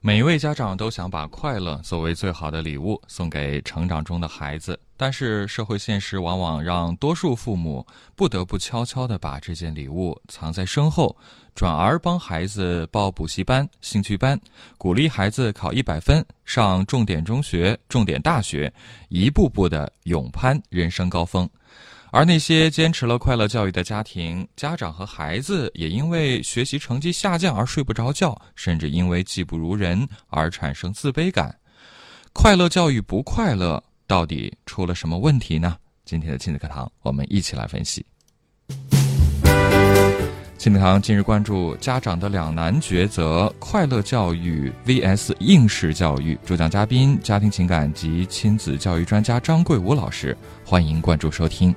每一位家长都想把快乐作为最好的礼物送给成长中的孩子，但是社会现实往往让多数父母不得不悄悄地把这件礼物藏在身后，转而帮孩子报补习班、兴趣班，鼓励孩子考一百分、上重点中学、重点大学，一步步地勇攀人生高峰。而那些坚持了快乐教育的家庭，家长和孩子也因为学习成绩下降而睡不着觉，甚至因为技不如人而产生自卑感。快乐教育不快乐，到底出了什么问题呢？今天的亲子课堂，我们一起来分析。亲子堂今日关注家长的两难抉择：快乐教育 vs 应试教育。主讲嘉宾：家庭情感及亲子教育专家张桂武老师。欢迎关注收听。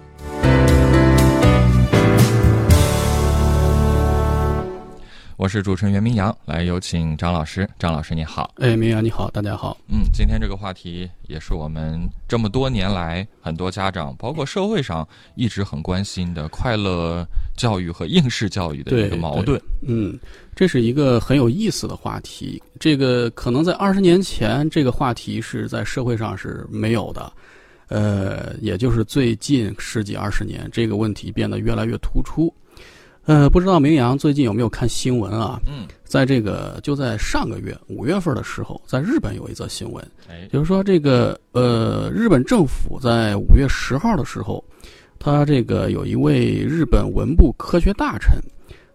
我是主持人袁明阳，来有请张老师。张老师你好，哎，明阳你好，大家好。嗯，今天这个话题也是我们这么多年来很多家长，包括社会上一直很关心的快乐教育和应试教育的一个矛盾。嗯，这是一个很有意思的话题。这个可能在二十年前，这个话题是在社会上是没有的。呃，也就是最近十几二十年，这个问题变得越来越突出。呃，不知道明阳最近有没有看新闻啊？嗯，在这个就在上个月五月份的时候，在日本有一则新闻，哎，就是说这个呃，日本政府在五月十号的时候，他这个有一位日本文部科学大臣，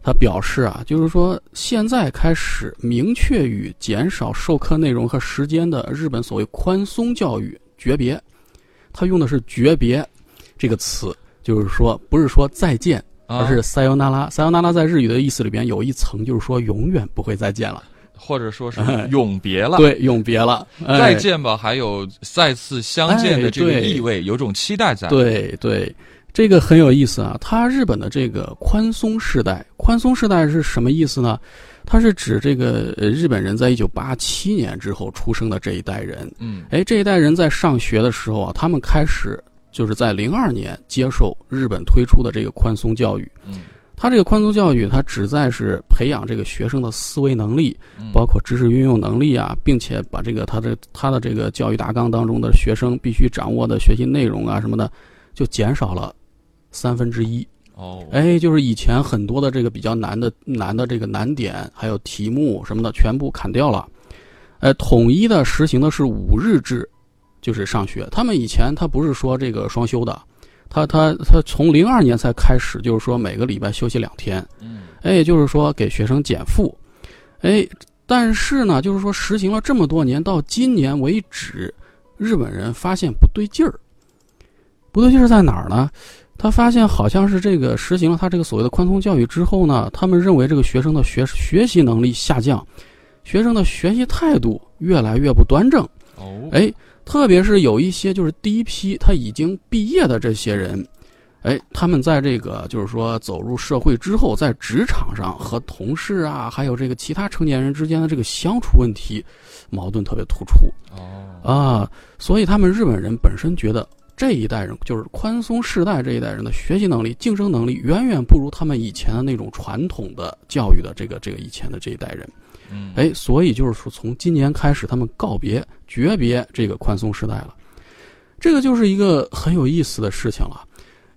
他表示啊，就是说现在开始明确与减少授课内容和时间的日本所谓宽松教育诀别，他用的是诀别这个词，就是说不是说再见。而是塞尤那拉，塞尤那拉在日语的意思里边有一层，就是说永远不会再见了，或者说是永别了。对，永别了，再见吧，还有再次相见的这个意味，有种期待在。对对，这个很有意思啊。他日本的这个宽松世代，宽松世代是什么意思呢？它是指这个日本人在一九八七年之后出生的这一代人。嗯，哎，这一代人在上学的时候啊，他们开始。就是在零二年接受日本推出的这个宽松教育，嗯，他这个宽松教育，它旨在是培养这个学生的思维能力，包括知识运用能力啊，并且把这个他的他的这个教育大纲当中的学生必须掌握的学习内容啊什么的，就减少了三分之一。哦，哎，就是以前很多的这个比较难的难的这个难点，还有题目什么的，全部砍掉了，呃，统一的实行的是五日制。就是上学，他们以前他不是说这个双休的，他他他从零二年才开始，就是说每个礼拜休息两天，嗯，哎，就是说给学生减负，哎，但是呢，就是说实行了这么多年，到今年为止，日本人发现不对劲儿，不对劲儿在哪儿呢？他发现好像是这个实行了他这个所谓的宽松教育之后呢，他们认为这个学生的学学习能力下降，学生的学习态度越来越不端正，哦，哎。特别是有一些就是第一批他已经毕业的这些人，哎，他们在这个就是说走入社会之后，在职场上和同事啊，还有这个其他成年人之间的这个相处问题，矛盾特别突出。哦啊，所以他们日本人本身觉得这一代人就是宽松世代这一代人的学习能力、竞争能力远远不如他们以前的那种传统的教育的这个这个以前的这一代人。嗯，哎，所以就是说，从今年开始，他们告别、诀别这个宽松时代了，这个就是一个很有意思的事情了。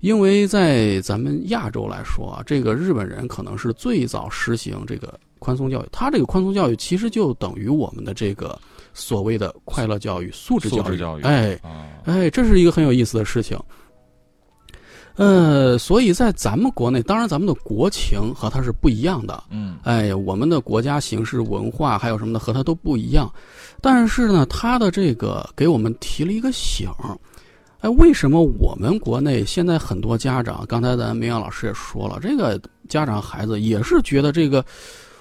因为在咱们亚洲来说啊，这个日本人可能是最早实行这个宽松教育，他这个宽松教育其实就等于我们的这个所谓的快乐教育、素质教育。哎，哎，这是一个很有意思的事情。呃，所以在咱们国内，当然咱们的国情和它是不一样的。嗯，哎，我们的国家形式、文化还有什么的和它都不一样。但是呢，它的这个给我们提了一个醒哎，为什么我们国内现在很多家长，刚才咱明阳老师也说了，这个家长孩子也是觉得这个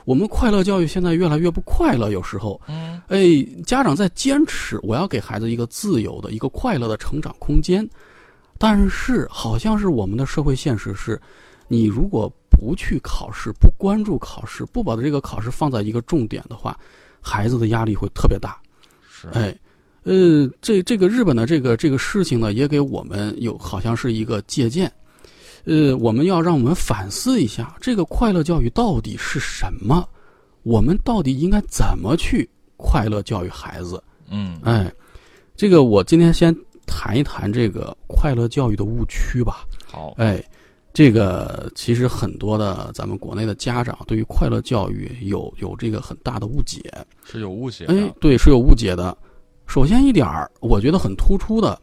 我们快乐教育现在越来越不快乐。有时候，嗯，哎，家长在坚持，我要给孩子一个自由的一个快乐的成长空间。但是，好像是我们的社会现实是，你如果不去考试，不关注考试，不把这个考试放在一个重点的话，孩子的压力会特别大。是，哎，呃，这这个日本的这个这个事情呢，也给我们有好像是一个借鉴。呃，我们要让我们反思一下，这个快乐教育到底是什么？我们到底应该怎么去快乐教育孩子？嗯，哎，这个我今天先谈一谈这个快乐教育的误区吧。好，哎，这个其实很多的咱们国内的家长对于快乐教育有有这个很大的误解。是有误解的。哎，对，是有误解的。首先一点儿，我觉得很突出的，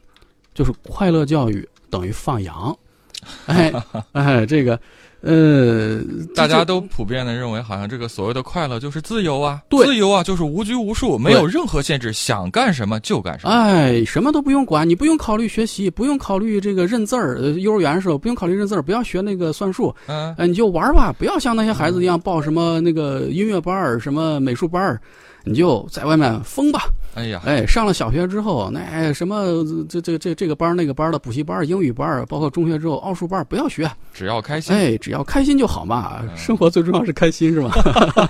就是快乐教育等于放羊。哎哎，这个呃，大家都普遍的认为，好像这个所谓的快乐就是自由啊，对自由啊就是无拘无束，没有任何限制，想干什么就干什么。哎，什么都不用管，你不用考虑学习，不用考虑这个认字儿。呃幼儿园的时候不用考虑认字儿，不要学那个算术，嗯，哎，你就玩儿吧，不要像那些孩子一样报什么那个音乐班儿、什么美术班儿，你就在外面疯吧。哎呀，哎，上了小学之后，那哎什么这这这这个班那个班的补习班、英语班，包括中学之后奥数班，不要学，只要开心。哎，只要开心就好嘛。嗯生活最重要是开心，是吧？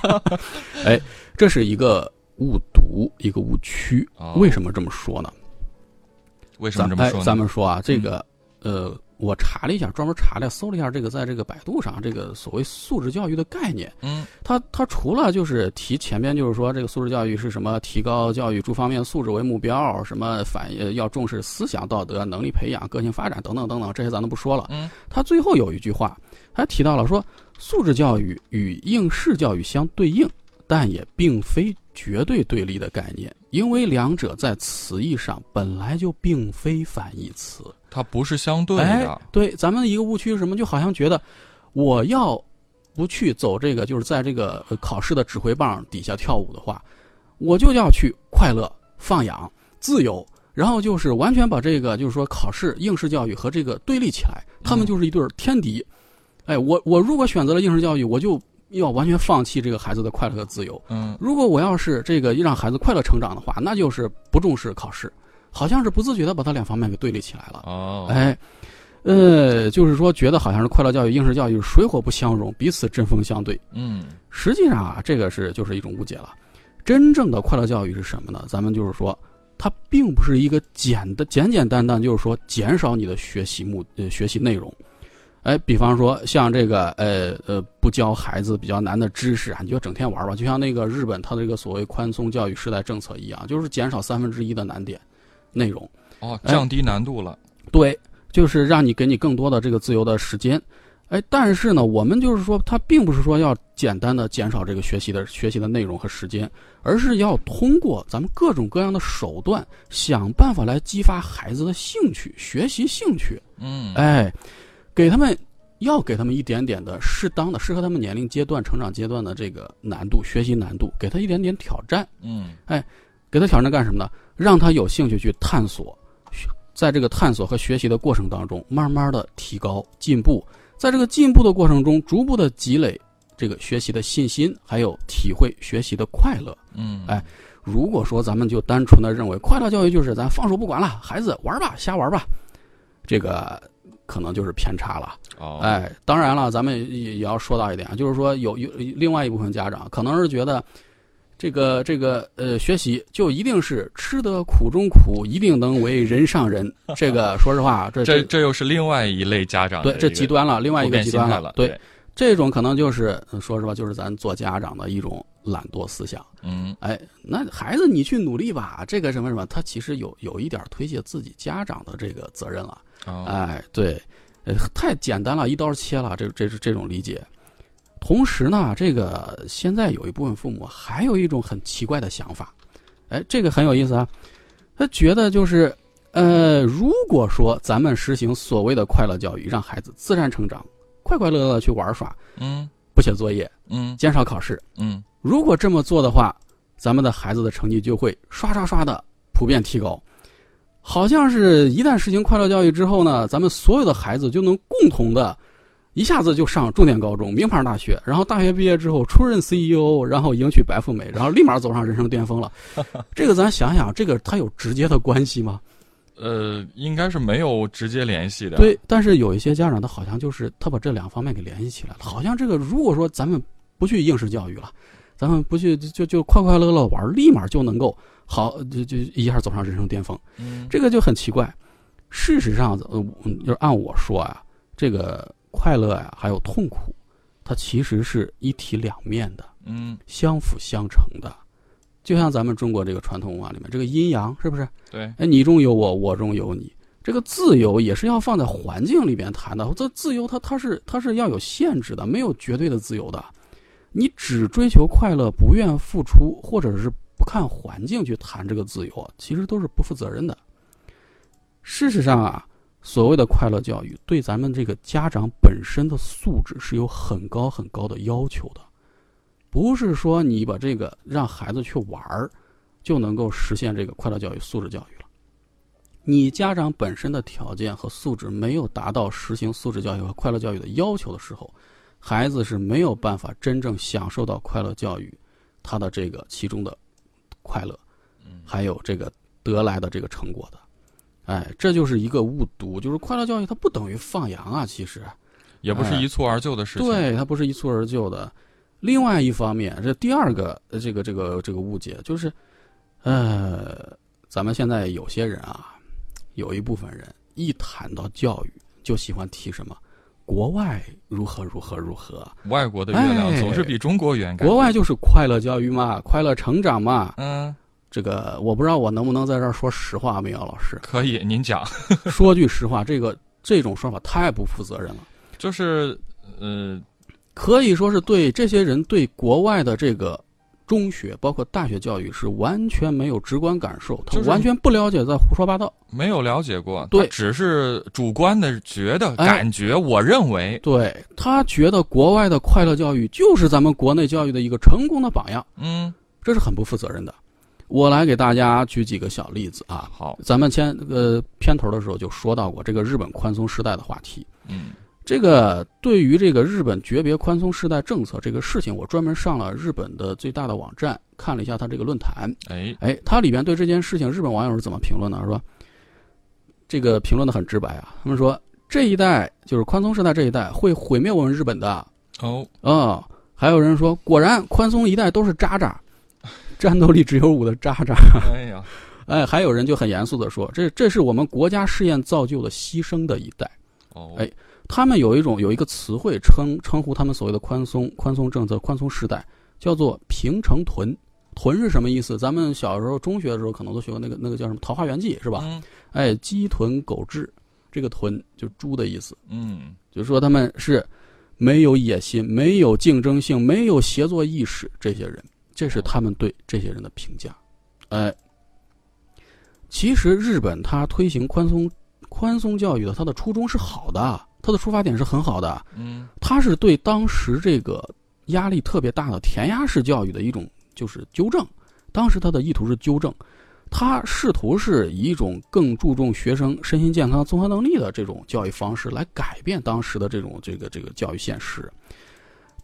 哎，这是一个误读，一个误区。哦为什么这么说呢？为什么这么说呢？咱们说啊，这个呃，我查了一下，专门查了搜了一下这个，在这个百度上，这个所谓素质教育的概念，嗯它它除了就是提前边就是说这个素质教育是什么，提高教育诸方面素质为目标，什么反呃要重视思想道德、能力培养、个性发展等等等等，这些咱都不说了。嗯，它最后有一句话，还提到了说，素质教育与应试教育相对应，但也并非绝对对立的概念，因为两者在词义上本来就并非反义词。它不是相对哎的。，对，咱们的一个误区是什么？就好像觉得我要不去走这个，就是在这个呃考试的指挥棒底下跳舞的话，我就要去快乐、放养、自由，然后就是完全把这个就是说考试应试教育和这个对立起来，他们就是一对儿天敌。哎，我我如果选择了应试教育，我就要完全放弃这个孩子的快乐和自由。嗯，如果我要是这个让孩子快乐成长的话，那就是不重视考试，好像是不自觉的把他两方面给对立起来了。哦，哎，呃，就是说觉得好像是快乐教育、应试教育水火不相容，彼此针锋相对。嗯实际上啊，这个是就是一种误解了。真正的快乐教育是什么呢？咱们就是说，它并不是一个简的简简单单，就是说减少你的学习目呃学习内容。哎，比方说像这个呃呃，不教孩子比较难的知识啊，你就整天玩吧，就像那个日本它这个所谓宽松教育时代政策一样，就是减少三分之一的难点内容。哦，哎降低难度了。对，就是让你给你更多的这个自由的时间。哎，但是呢，我们就是说，它并不是说要简单的减少这个学习的学习的内容和时间，而是要通过咱们各种各样的手段，想办法来激发孩子的兴趣，学习兴趣。嗯，哎，给他们要给他们一点点的适当的、适合他们年龄阶段、成长阶段的这个难度、学习难度，给他一点点挑战。嗯哎给他挑战干什么呢？让他有兴趣去探索，学在这个探索和学习的过程当中，慢慢的提高进步，在这个进步的过程中，逐步的积累这个学习的信心，还有体会学习的快乐。嗯，哎如果说咱们就单纯的认为快乐教育就是咱放手不管了，孩子玩吧，瞎玩吧，这个可能就是偏差了。哦，哎，当然了，咱们也也要说到一点啊，就是说有有另外一部分家长可能是觉得，这个这个呃学习就一定是吃得苦中苦，一定能为人上人。这个 说实话，这这这又是另外一类家长对这极端了，另外一个极端了。对，，这种可能就是呃说实话，就是咱做家长的一种懒惰思想。嗯哎，那孩子你去努力吧，这个什么什么，他其实有有一点推卸自己家长的这个责任了。哦，哎，对，呃，太简单了，一刀切了，这这是这种理解。同时呢，这个现在有一部分父母还有一种很奇怪的想法，哎，这个很有意思啊。他觉得就是，呃，如果说咱们实行所谓的快乐教育，让孩子自然成长，快快乐乐的去玩耍，嗯不写作业，嗯减少考试，嗯如果这么做的话，咱们的孩子的成绩就会刷刷刷的普遍提高。好像是一旦实行快乐教育之后呢，咱们所有的孩子就能共同的，一下子就上重点高中、名牌大学，然后大学毕业之后出任 CEO，然后迎娶白富美，然后立马走上人生巅峰了。这个咱想想，这个它有直接的关系吗？呃，应该是没有直接联系的。，对，但是有一些家长他好像就是他把这两方面给联系起来了，好像这个如果说咱们不去应试教育了，咱们不去就就快快乐乐玩，立马就能够好，就就一下走上人生巅峰。嗯，这个就很奇怪。事实上，呃，就是按我说啊，这个快乐呀，还有痛苦，它其实是一体两面的，嗯，相辅相成的。就像咱们中国这个传统文化里面，这个阴阳是不是？对，哎，你中有我，我中有你。这个自由也是要放在环境里边谈的。这自由它它是它是要有限制的，没有绝对的自由的。你只追求快乐，不愿付出，或者是不看环境去谈这个自由，其实都是不负责任的。事实上啊，所谓的快乐教育，对咱们这个家长本身的素质是有很高很高的要求的，不是说你把这个让孩子去玩儿，就能够实现这个快乐教育、素质教育了。你家长本身的条件和素质没有达到实行素质教育和快乐教育的要求的时候，孩子是没有办法真正享受到快乐教育，他的这个其中的快乐，还有这个得来的这个成果的。哎，这就是一个误读，就是快乐教育它不等于放羊啊，其实也不是一蹴而就的事情。对，它不是一蹴而就的。另外一方面，这第二个这个这个这个误解就是，呃，咱们现在有些人啊。有一部分人一谈到教育，就喜欢提什么国外如何如何如何，外国的月亮总是比中国圆。国外就是快乐教育嘛，快乐成长嘛。嗯，这个我不知道我能不能在这儿说实话没有，老师？可以，您讲。说句实话，这个这种说法太不负责任了。就是，呃，可以说是对这些人对国外的这个。中学包括大学教育是完全没有直观感受，他完全不了解，在胡说八道。没有了解过，对，只是主观的觉得感觉。我认为，对他觉得国外的快乐教育就是咱们国内教育的一个成功的榜样。嗯，这是很不负责任的。我来给大家举几个小例子啊。好，咱们先呃片头的时候就说到过这个日本宽松时代的话题。嗯。这个对于这个日本诀别宽松世代政策这个事情，我专门上了日本的最大的网站看了一下他这个论坛。哎哎，它里边对这件事情，日本网友是怎么评论的？是吧？这个评论的很直白啊，他们说这一代就是宽松世代这一代会毁灭我们日本的。哦啊，还有人说，果然宽松一代都是渣渣，战斗力只有五的渣渣。哎呀，哎，还有人就很严肃的说，这这是我们国家试验造就的牺牲的一代。哦，哎。他们有一种有一个词汇称称呼他们所谓的宽松宽松政策宽松时代，叫做平成屯。屯是什么意思？咱们小时候中学的时候可能都学过那个那个叫什么《桃花源记》是吧？嗯。哎，鸡豚狗彘，这个豚就猪的意思。嗯。就是说他们是没有野心、没有竞争性、没有协作意识，这些人，这是他们对这些人的评价。哎，其实日本它推行宽松宽松教育的，它的初衷是好的。他的出发点是很好的，嗯，他是对当时这个压力特别大的填鸭式教育的一种就是纠正。当时他的意图是纠正，他试图是以一种更注重学生身心健康、综合能力的这种教育方式来改变当时的这种这个这个教育现实。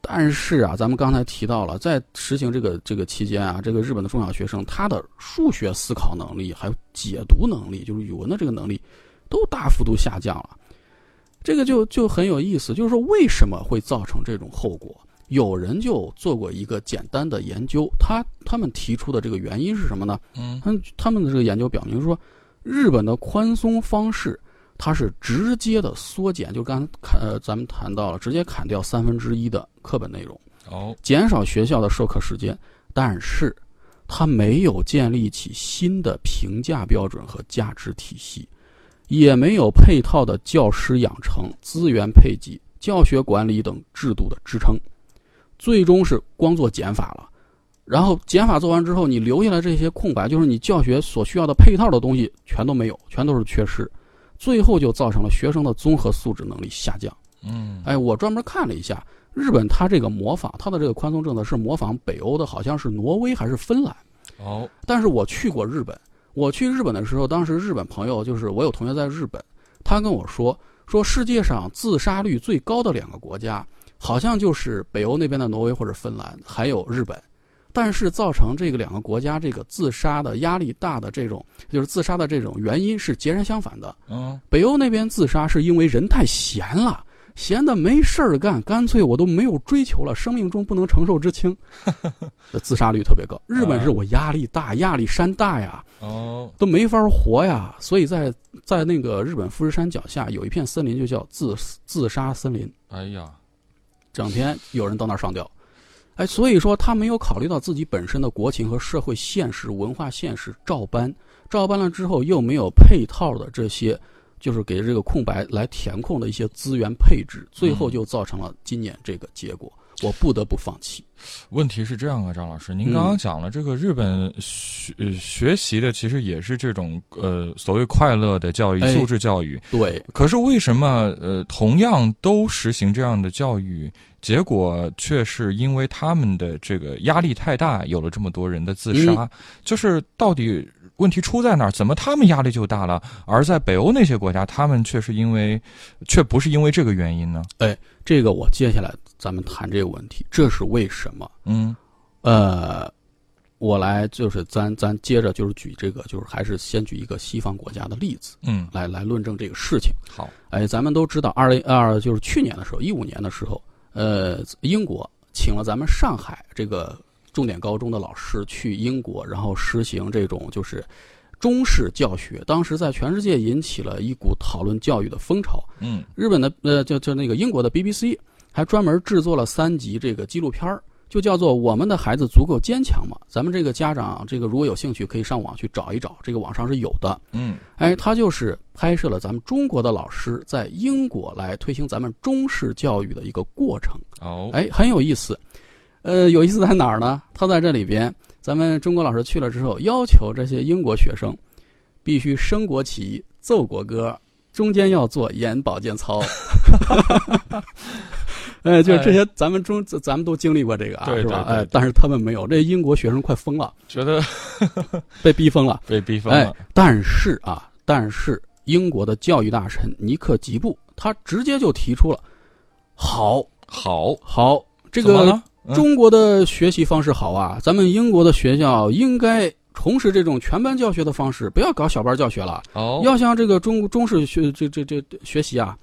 但是啊，咱们刚才提到了，在实行这个这个期间啊，这个日本的中小学生他的数学思考能力还有解读能力，就是语文的这个能力，都大幅度下降了。这个就就很有意思，就是说为什么会造成这种后果？有人就做过一个简单的研究，他他们提出的这个原因是什么呢？嗯，他他们的这个研究表明说，日本的宽松方式，它是直接的缩减，就刚砍呃咱们谈到了，直接砍掉三分之一的课本内容，哦，减少学校的授课时间，但是它没有建立起新的评价标准和价值体系。也没有配套的教师养成、资源配给、教学管理等制度的支撑，最终是光做减法了。然后减法做完之后，你留下来这些空白，就是你教学所需要的配套的东西全都没有，全都是缺失，最后就造成了学生的综合素质能力下降。嗯，哎，我专门看了一下日本，它这个模仿它的这个宽松政策是模仿北欧的，好像是挪威还是芬兰。哦，但是我去过日本。我去日本的时候，当时日本朋友就是我有同学在日本，他跟我说说世界上自杀率最高的两个国家，好像就是北欧那边的挪威或者芬兰，还有日本。但是造成这个两个国家这个自杀的压力大的这种，就是自杀的这种原因是截然相反的。嗯，北欧那边自杀是因为人太闲了，闲的没事儿干，干脆我都没有追求了，生命中不能承受之轻，自杀率特别高。日本是我压力大，压力山大呀，哦，都没法活呀。所以在在那个日本富士山脚下有一片森林，就叫自自杀森林。哎呀，整天有人到那儿上吊。哎，所以说他没有考虑到自己本身的国情和社会现实、文化现实，照搬，照搬了之后又没有配套的这些，就是给这个空白来填空的一些资源配置，最后就造成了今年这个结果。我不得不放弃。问题是这样啊，张老师，您刚刚讲了这个日本学学习的其实也是这种呃所谓快乐的教育、素质教育。对。可是为什么呃同样都实行这样的教育，结果却是因为他们的这个压力太大，有了这么多人的自杀？就是到底问题出在哪儿？怎么他们压力就大了，而在北欧那些国家，他们却是因为却不是因为这个原因呢？哎，这个我接下来。咱们谈这个问题，这是为什么？嗯，呃，我来就是咱咱接着就是举这个，就是还是先举一个西方国家的例子，嗯，来来论证这个事情。好，哎，咱们都知道，二零二就是去年的时候，一五年的时候，呃，英国请了咱们上海这个重点高中的老师去英国，然后实行这种就是中式教学，当时在全世界引起了一股讨论教育的风潮。嗯，日本的呃，就就那个英国的 BBC。还专门制作了三集这个纪录片儿就叫做《我们的孩子足够坚强吗》。咱们这个家长，这个如果有兴趣，可以上网去找一找，这个网上是有的。嗯，哎，他就是拍摄了咱们中国的老师在英国来推行咱们中式教育的一个过程。哦，哎，很有意思。呃，有意思在哪儿呢？他在这里边，咱们中国老师去了之后，要求这些英国学生必须升国旗、奏国歌，中间要做眼保健操。哎，就是这些，咱们中咱们都经历过这个啊，是吧？哎，但是他们没有，这英国学生快疯了，觉得 被逼疯了，被逼疯了。哎但是啊，但是英国的教育大臣尼克吉布他直接就提出了，好，好，好，这个中国的学习方式好啊，咱们英国的学校应该重拾这种全班教学的方式，不要搞小班教学了，哦，要像这个中中式学这这这学习啊。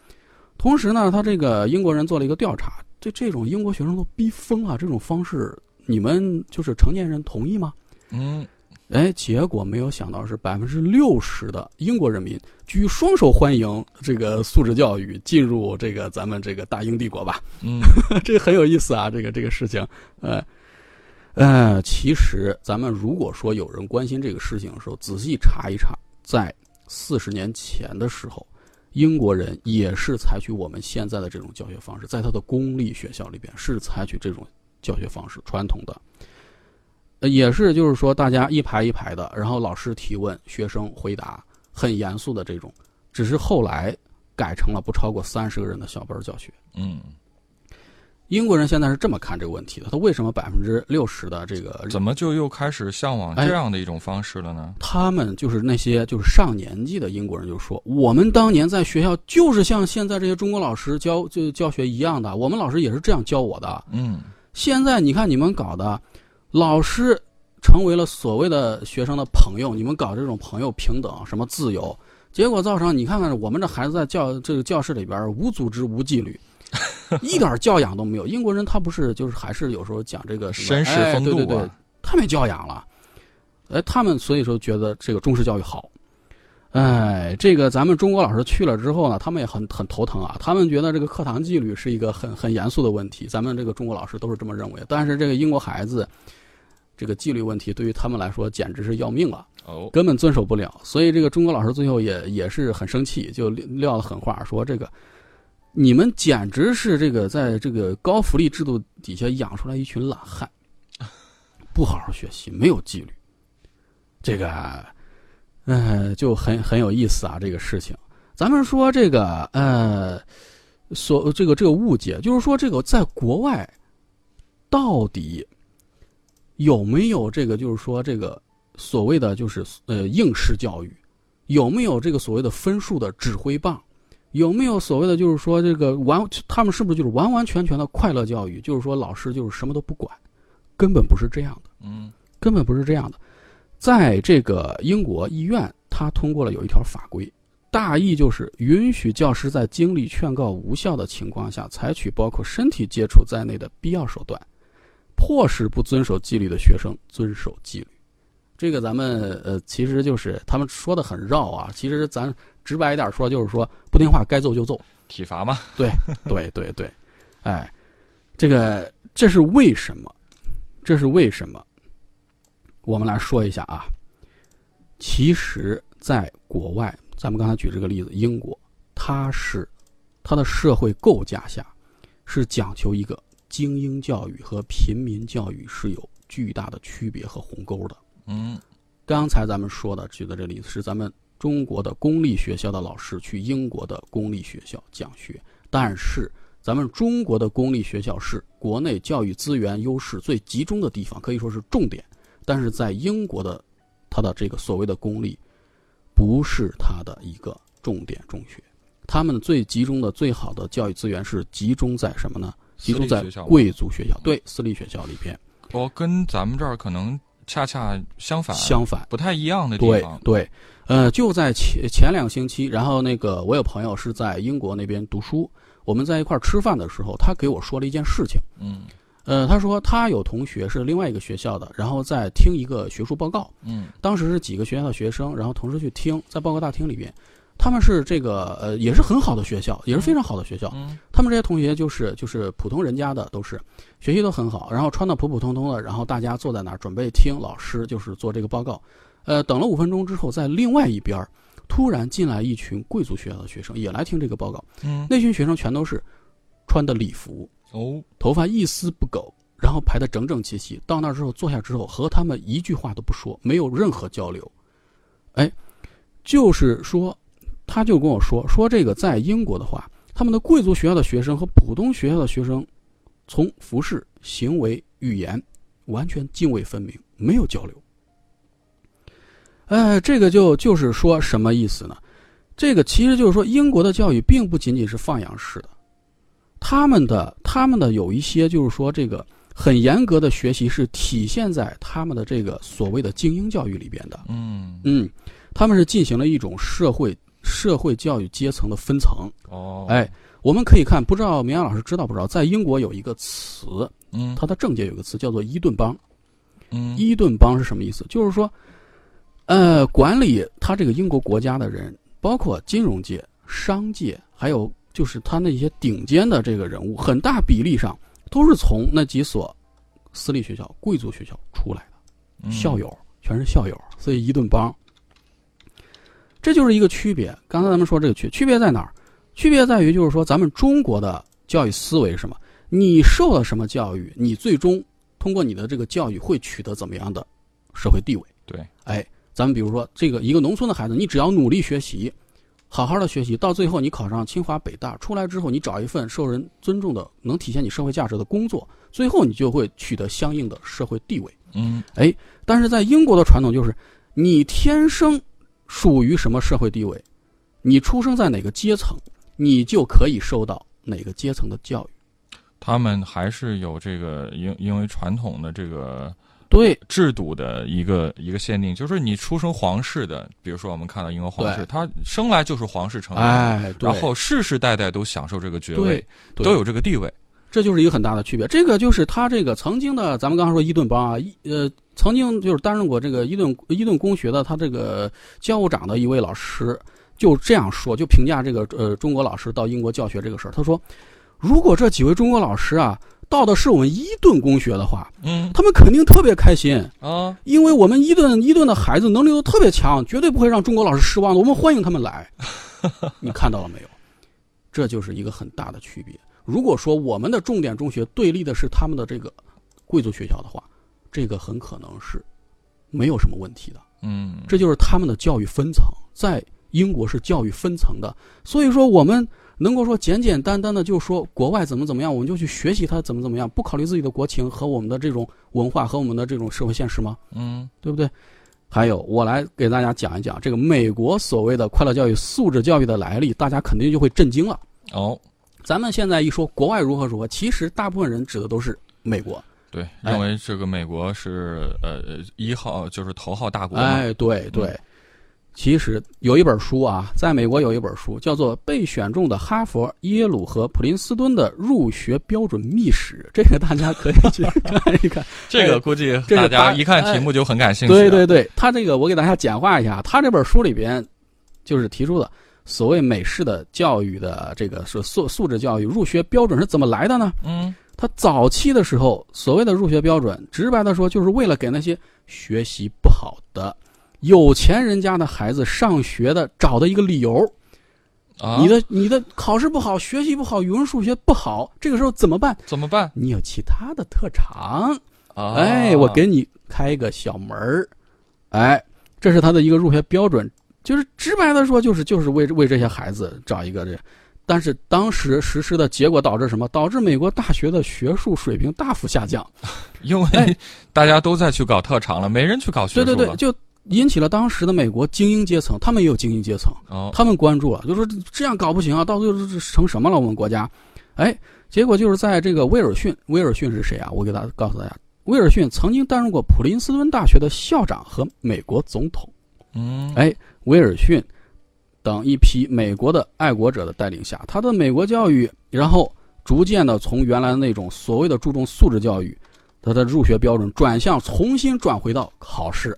同时呢，他这个英国人做了一个调查，这这种英国学生都逼疯了，这种方式你们就是成年人同意吗？嗯，哎，结果没有想到是百分之六十的英国人民举双手欢迎这个素质教育进入这个咱们这个大英帝国吧。嗯，这很有意思啊，这个这个事情，呃，呃，其实咱们如果说有人关心这个事情的时候，仔细查一查，在四十年前的时候。英国人也是采取我们现在的这种教学方式，在他的公立学校里边是采取这种教学方式，传统的，呃，也是就是说大家一排一排的，然后老师提问，学生回答，很严肃的这种，只是后来改成了不超过三十个人的小班教学，嗯。英国人现在是这么看这个问题的，他为什么百分之六十的这个怎么就又开始向往这样的一种方式了呢？他们就是那些就是上年纪的英国人就说，我们当年在学校就是像现在这些中国老师教就教学一样的，我们老师也是这样教我的。嗯，现在你看你们搞的，老师成为了所谓的学生的朋友，你们搞这种朋友平等什么自由，结果造成你看看我们这孩子在教这个教室里边无组织无纪律。一点教养都没有。英国人他不是就是还是有时候讲这个绅士风度啊，对对对，太没教养了。哎，他们所以说觉得这个中式教育好。哎，这个咱们中国老师去了之后呢，他们也很很头疼啊。他们觉得这个课堂纪律是一个很很严肃的问题，咱们这个中国老师都是这么认为。但是这个英国孩子，这个纪律问题对于他们来说简直是要命了，哦，根本遵守不了。所以这个中国老师最后也也是很生气，就撂了狠话，说这个。你们简直是这个在这个高福利制度底下养出来一群懒汉，不好好学习，没有纪律，这个，呃，就很很有意思啊。这个事情，咱们说这个，呃，所这个这个误解，就是说这个在国外到底有没有这个，就是说这个所谓的就是呃应试教育，有没有这个所谓的分数的指挥棒？有没有所谓的，就是说这个完，他们是不是就是完完全全的快乐教育？就是说老师就是什么都不管，根本不是这样的。嗯，根本不是这样的。在这个英国医院，他通过了有一条法规，大意就是允许教师在经历劝告无效的情况下，采取包括身体接触在内的必要手段，迫使不遵守纪律的学生遵守纪律。这个咱们呃，其实就是他们说的很绕啊。其实咱直白一点说，就是说不听话该揍就揍，体罚嘛。对对对对，哎，这个这是为什么？这是为什么？我们来说一下啊。其实，在国外，咱们刚才举这个例子，英国，它是它的社会构架下是讲求一个精英教育和平民教育是有巨大的区别和鸿沟的。嗯，刚才咱们说的举的这例子是咱们中国的公立学校的老师去英国的公立学校讲学，但是咱们中国的公立学校是国内教育资源优势最集中的地方，可以说是重点，但是在英国的。它的这个所谓的公立，不是它的一个重点中学，他们最集中的最好的教育资源是集中在什么呢？集中在贵族学校，对，私立学校里边。哦，跟咱们这儿可能恰恰相反，相反，不太一样的地方。对对，呃，就在前前两个星期，然后那个我有朋友是在英国那边读书，我们在一块儿吃饭的时候，他给我说了一件事情。嗯。呃，他说他有同学是另外一个学校的，然后在听一个学术报告。嗯，当时是几个学校的学生，然后同时去听，在报告大厅里边，他们是这个呃，也是很好的学校，也是非常好的学校。嗯，他们这些同学就是就是普通人家的，都是学习都很好，然后穿的普普通通的，然后大家坐在那儿准备听老师就是做这个报告。呃，等了五分钟之后，在另外一边突然进来一群贵族学校的学生，也来听这个报告。嗯，那群学生全都是穿的礼服。哦，头发一丝不苟，然后排的整整齐齐。到那之后坐下之后，和他们一句话都不说，没有任何交流。哎，就是说，他就跟我说说这个，在英国的话，他们的贵族学校的学生和普通学校的学生，从服饰、行为、语言，完全泾渭分明，没有交流。哎，这个就就是说什么意思呢？这个其实就是说，英国的教育并不仅仅是放养式的。他们的他们的有一些就是说这个很严格的学习是体现在他们的这个所谓的精英教育里边的。嗯嗯，他们是进行了一种社会社会教育阶层的分层。哦，哎，我们可以看，不知道明阳老师知道不知道，在英国有一个词，嗯，它的政界有个词叫做伊顿邦。嗯，伊顿邦是什么意思？就是说，呃，管理他这个英国国家的人，包括金融界、商界，还有。就是他那些顶尖的这个人物，很大比例上都是从那几所私立学校、贵族学校出来的，校友全是校友，所以伊顿帮。这就是一个区别。刚才咱们说这个区区别在哪儿？区别在于就是说，咱们中国的教育思维是什么？你受了什么教育，你最终通过你的这个教育会取得怎么样的社会地位？对，哎，咱们比如说这个一个农村的孩子，你只要努力学习。好好的学习，到最后你考上清华北大，出来之后你找一份受人尊重的、能体现你社会价值的工作，最后你就会取得相应的社会地位。嗯，哎，但是在英国的传统就是，你天生属于什么社会地位，你出生在哪个阶层，你就可以受到哪个阶层的教育。他们还是有这个因因为传统的这个。对制度的一个一个限定，就是你出生皇室的，比如说我们看到英国皇室，他生来就是皇室成员，哎，然后世世代代都享受这个爵位，都有这个地位，这就是一个很大的区别。这个就是他这个曾经的，咱们刚才说伊顿邦啊，伊呃，曾经就是担任过这个伊顿伊顿公学的他这个教务长的一位老师，就这样说，就评价这个呃中国老师到英国教学这个事儿，他说，如果这几位中国老师啊。到的是我们伊顿公学的话，嗯，他们肯定特别开心啊，因为我们伊顿伊顿的孩子能力都特别强，绝对不会让中国老师失望的。我们欢迎他们来，你看到了没有？这就是一个很大的区别。如果说我们的重点中学对立的是他们的这个贵族学校的话，这个很可能是没有什么问题的。嗯，这就是他们的教育分层，在英国是教育分层的，所以说我们。能够说简简单单的就说国外怎么怎么样，我们就去学习它怎么怎么样，不考虑自己的国情和我们的这种文化和我们的这种社会现实吗？嗯，对不对？还有，我来给大家讲一讲这个美国所谓的快乐教育、素质教育的来历，大家肯定就会震惊了。哦，咱们现在一说国外如何如何，其实大部分人指的都是美国。对，认为这个美国是呃一号，就是头号大国。哎，对对。其实有一本书啊，在美国有一本书叫做《被选中的哈佛、耶鲁和普林斯顿的入学标准秘史》，这个大家可以去 看一看。这个估计大家一看题目就很感兴趣。对对，对，他这个我给大家简化一下，他这本书里边就是提出的所谓美式的教育的这个是素素质教育入学标准是怎么来的呢？嗯，他早期的时候，所谓的入学标准，直白的说，就是为了给那些学习不好的有钱人家的孩子上学的找的一个理由。啊，你的你的考试不好，学习不好，语文数学不好，这个时候怎么办？怎么办？你有其他的特长，啊，哎，我给你开一个小门儿，哎，这是他的一个入学标准，就是直白的说，就是就是为为这些孩子找一个这。但是当时实施的结果导致什么？导致美国大学的学术水平大幅下降。因为哎大家都在去搞特长了，没人去搞学术了。对对对，就引起了当时的美国精英阶层，他们也有精英阶层，哦，他们关注了，就说这样搞不行啊，到最后是成什么了？我们国家，哎，结果就是在这个威尔逊，威尔逊是谁啊？我给大家告诉大家，威尔逊曾经担任过普林斯顿大学的校长和美国总统。嗯，哎，威尔逊等一批美国的爱国者的带领下，他的美国教育，然后逐渐的从原来的那种所谓的注重素质教育，他的入学标准转向重新转回到考试，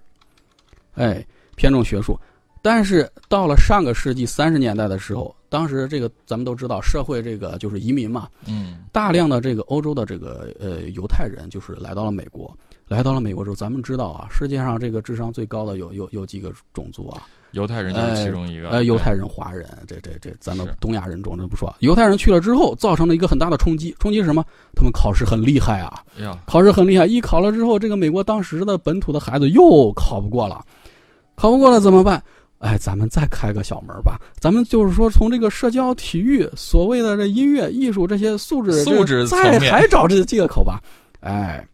哎，偏重学术。但是到了上个世纪三十年代的时候，当时这个咱们都知道，社会这个就是移民嘛，嗯，大量的这个欧洲的这个呃犹太人就是来到了美国，来到了美国之后，咱们知道啊，世界上这个智商最高的有有有几个种族啊？犹太人就是其中一个。呃，犹太人、华人，这这这，咱们东亚人种这不说。犹太人去了之后，造成了一个很大的冲击。冲击是什么？他们考试很厉害啊，考试很厉害。一考了之后，这个美国当时的本土的孩子又考不过了，考不过了怎么办？哎，咱们再开个小门吧。咱们就是说，从这个社交、体育、所谓的这音乐、艺术这些素质素质再还找这这个口吧。哎，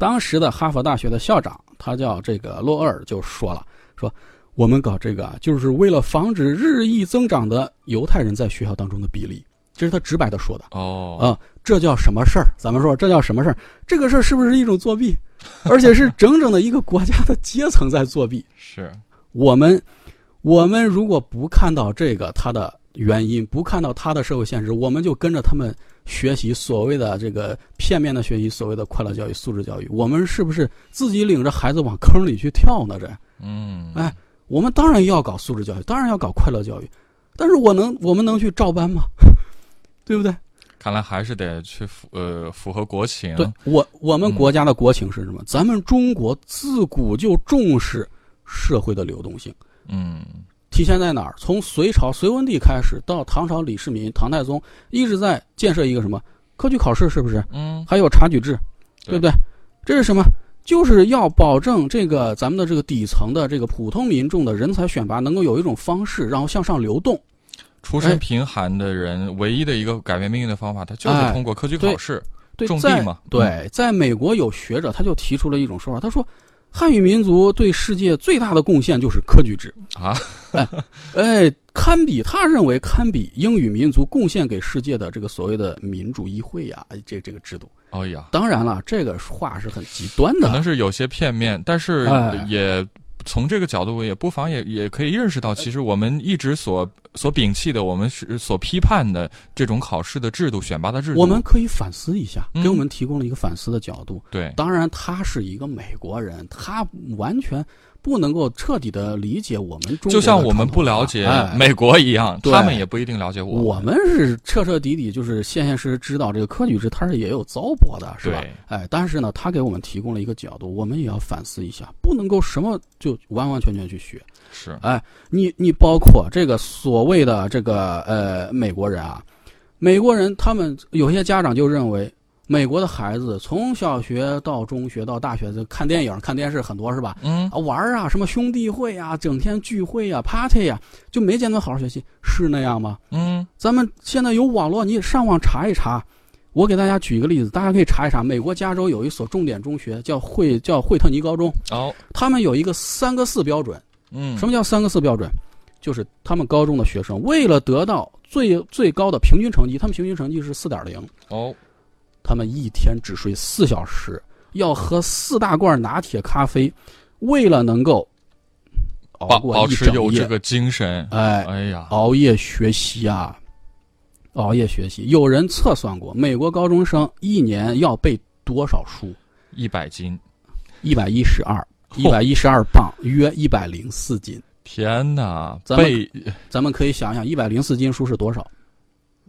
当时的哈佛大学的校长，他叫这个洛厄尔，就说了，说我们搞这个啊，就是为了防止日益增长的犹太人在学校当中的比例。这是他直白的说的哦，啊，这叫什么事儿？咱们说这叫什么事儿？这个事儿是不是一种作弊？而且是整整的一个国家的阶层在作弊。是，我们，我们如果不看到这个它的原因，不看到他的社会现实，我们就跟着他们学习所谓的这个片面的学习，所谓的快乐教育、素质教育，我们是不是自己领着孩子往坑里去跳呢？这，嗯，哎，我们当然要搞素质教育，当然要搞快乐教育，但是我能，我们能去照搬吗？对不对？看来还是得去符呃符合国情。对我，我们嗯国家的国情是什么？咱们中国自古就重视社会的流动性。嗯，体现在哪儿？从隋朝隋文帝开始，到唐朝李世民、唐太宗，一直在建设一个什么科举考试，是不是？嗯，还有察举制，对对不对？这是什么？就是要保证这个咱们的这个底层的这个普通民众的人才选拔能够有一种方式，然后向上流动。出身贫寒的人唯一的一个改变命运的方法，他就是哎通过科举考试。对，种地在嘛嗯对，在美国有学者他就提出了一种说法，他说，汉语民族对世界最大的贡献就是科举制。啊，哎，堪比他认为堪比英语民族贡献给世界的这个所谓的民主议会呀、这这个制度。哎呀，当然了，这个话是很极端的可能。是有些片面，但是哎也从这个角度，也不妨也也可以认识到，其实我们一直所所摒弃的，我们是所批判的这种考试的制度、选拔的制度，我们可以反思一下，嗯给我们提供了一个反思的角度。对当然，他是一个美国人，他完全不能够彻底的理解我们中国就像我们不了解哎美国一样，对他们也不一定了解我我们是彻彻底底就是现现实实知道这个科举制它是也有糟粕的，是吧对？哎，但是呢，他给我们提供了一个角度，我们也要反思一下，不能够什么就完完全全去学。是哎，你你包括这个所谓的这个呃美国人啊，美国人他们有些家长就认为。美国的孩子从小学到中学到大学，就看电影、看电视很多是吧？嗯啊，玩啊，什么兄弟会啊，整天聚会啊，party 啊，就没见他好好学习，是那样吗？嗯咱们现在有网络，你上网查一查。我给大家举一个例子，大家可以查一查。美国加州有一所重点中学，叫惠叫惠特尼高中，哦他们有一个三个四标准。嗯什么叫三个四标准？就是他们高中的学生为了得到最最高的平均成绩，他们平均成绩是四点零，哦他们一天只睡四小时，要喝四大罐拿铁咖啡，为了能够熬保过一整保持有夜，这个精神。哎，哎呀，熬夜学习啊，熬夜学习。有人测算过，美国高中生一年要背多少书？一百斤，一百一十二，一百一十二磅，约一百零四斤。天哪！咱们咱们可以想想，一百零四斤书是多少？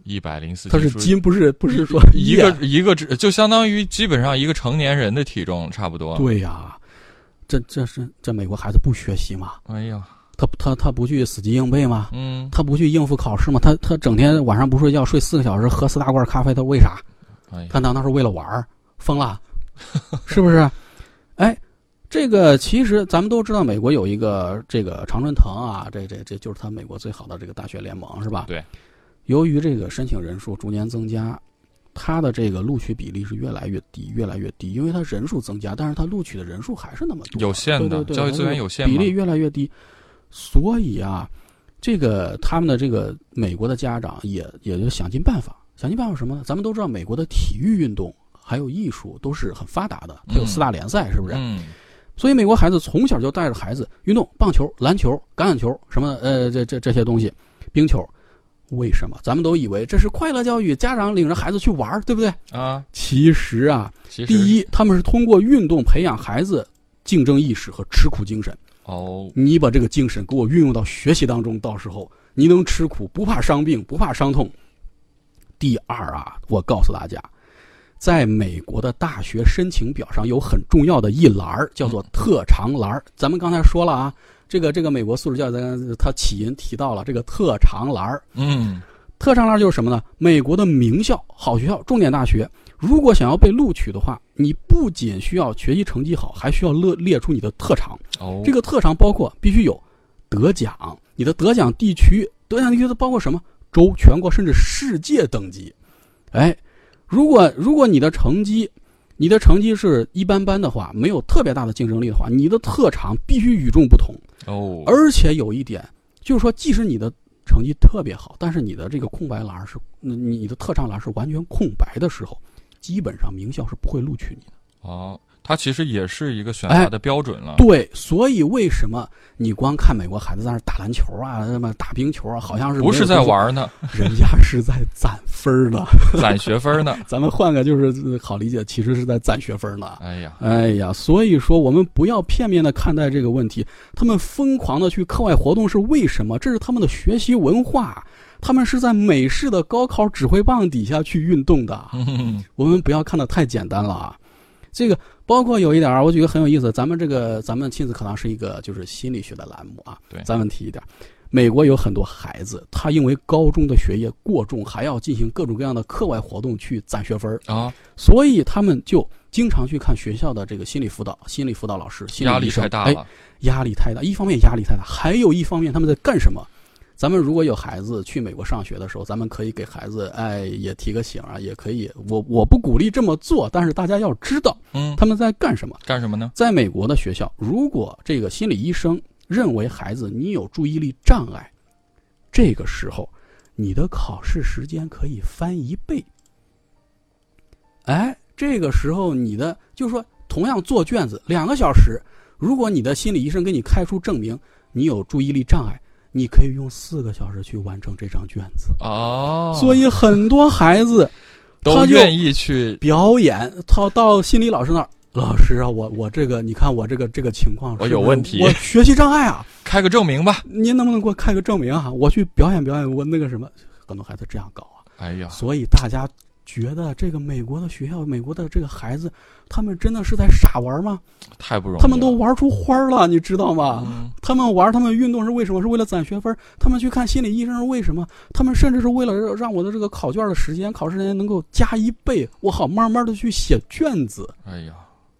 一百零四，它是斤，不是不是说一个一个只就相当于基本上一个成年人的体重差不多。对呀、这这是这美国孩子不学习吗？哎呀，他他他不去死记硬背吗？嗯，他不去应付考试吗？他他整天晚上不睡觉，睡四个小时，喝四大罐咖啡，他为啥？哎，他难道是为了玩儿？疯了，是不是？哎，这个其实咱们都知道，美国有一个这个常春藤啊，这这这就是他美国最好的这个大学联盟，是吧？对。由于这个申请人数逐年增加，他的这个录取比例是越来越低，越来越低，因为他人数增加，但是他录取的人数还是那么多，有限的教育资源有限比例越来越低，所以啊，这个他们的这个美国的家长也也就想尽办法，想尽办法什么呢？咱们都知道，美国的体育运动还有艺术都是很发达的，它有嗯四大联赛，是不是？嗯，所以美国孩子从小就带着孩子运动，棒球、篮球、橄榄球什么呃这这这些东西，冰球。为什么？咱们都以为这是快乐教育，家长领着孩子去玩儿，对不对？啊，其实啊，其实第一，他们是通过运动培养孩子竞争意识和吃苦精神。哦，你把这个精神给我运用到学习当中，到时候你能吃苦，不怕伤病，不怕伤痛。第二啊，我告诉大家，在美国的大学申请表上有很重要的一栏儿，叫做特长栏儿。咱们刚才说了啊，这个这个美国素质教育，咱它起因提到了这个特长栏儿。嗯，特长栏就是什么呢？美国的名校、好学校、重点大学，如果想要被录取的话，你不仅需要学习成绩好，还需要列列出你的特长。哦，这个特长包括必须有得奖，你的得奖地区，得奖地区都包括什么？州、全国甚至世界等级。哎，如果如果你的成绩，你的成绩是一般般的话，没有特别大的竞争力的话，你的特长必须与众不同。哦，而且有一点，就是说，即使你的成绩特别好，但是你的这个空白栏是，嗯你的特长栏是完全空白的时候，基本上名校是不会录取你的。哦，它其实也是一个选哎拔的标准了。对，所以为什么你光看美国孩子在那打篮球啊，什么打冰球啊，好像是不是在玩呢，人家是在攒分儿呢。攒学分呢。咱们换个就是呃好理解，其实是在攒学分呢。哎呀，哎呀，所以说我们不要片面的看待这个问题。他们疯狂的去课外活动是为什么？这是他们的学习文化，他们是在美式的高考指挥棒底下去运动的。嗯 我们不要看得太简单了啊。这个包括有一点儿，我觉得很有意思。咱们这个咱们亲子课堂是一个就是心理学的栏目啊。对咱们提一点，美国有很多孩子，他因为高中的学业过重，还要进行各种各样的课外活动去攒学分儿，啊，所以他们就经常去看学校的这个心理辅导、心理辅导老师、心理压力医生哎太大了。压力太大。一方面压力太大，还有一方面他们在干什么？咱们如果有孩子去美国上学的时候，咱们可以给孩子哎也提个醒啊，也可以。我我不鼓励这么做，但是大家要知道嗯，他们在干什么。干什么呢？在美国的学校，如果这个心理医生认为孩子你有注意力障碍，这个时候你的考试时间可以翻一倍。哎，这个时候你的就是说，同样做卷子两个小时，如果你的心理医生给你开出证明你有注意力障碍，你可以用四个小时去完成这张卷子。哦，所以很多孩子都他愿意去表演，他到心理老师那儿，老师啊，我我这个，你看我这个这个情况，我有问题我学习障碍啊，开个证明吧。您能不能给我开个证明啊？我去表演表演，我那个什么，很多孩子这样搞啊，哎呀，所以大家觉得这个美国的学校，美国的这个孩子，他们真的是在傻玩吗？太不容易了。他们都玩出花儿了，你知道吗？嗯他们玩，他们运动是为什么？是为了攒学分。他们去看心理医生是为什么？他们甚至是为了让我的这个考卷的时间、考试时间能够加一倍，我好慢慢的去写卷子。哎呀，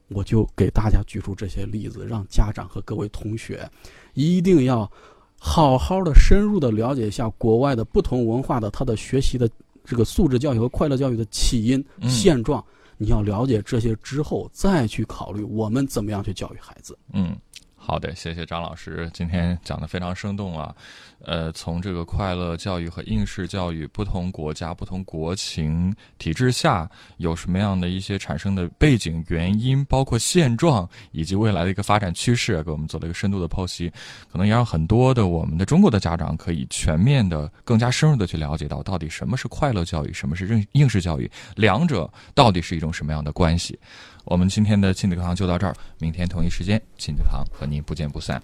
我就给大家举出这些例子，让家长和各位同学一定要好好的、深入的了解一下国外的不同文化的他的学习的这个素质教育和快乐教育的起因、嗯现状。你要了解这些之后，再去考虑我们怎么样去教育孩子。嗯，好的，谢谢张老师，今天讲的非常生动啊。呃，从这个快乐教育和应试教育，不同国家、不同国情体制下有什么样的一些产生的背景原因，包括现状以及未来的一个发展趋势，给我们做了一个深度的剖析，可能也让很多的我们的中国的家长可以全面的、更加深入的去了解到，到底什么是快乐教育，什么是应应试教育，两者到底是一种什么样的关系。我们今天的亲子课堂就到这儿，明天同一时间，亲子堂和您不见不散。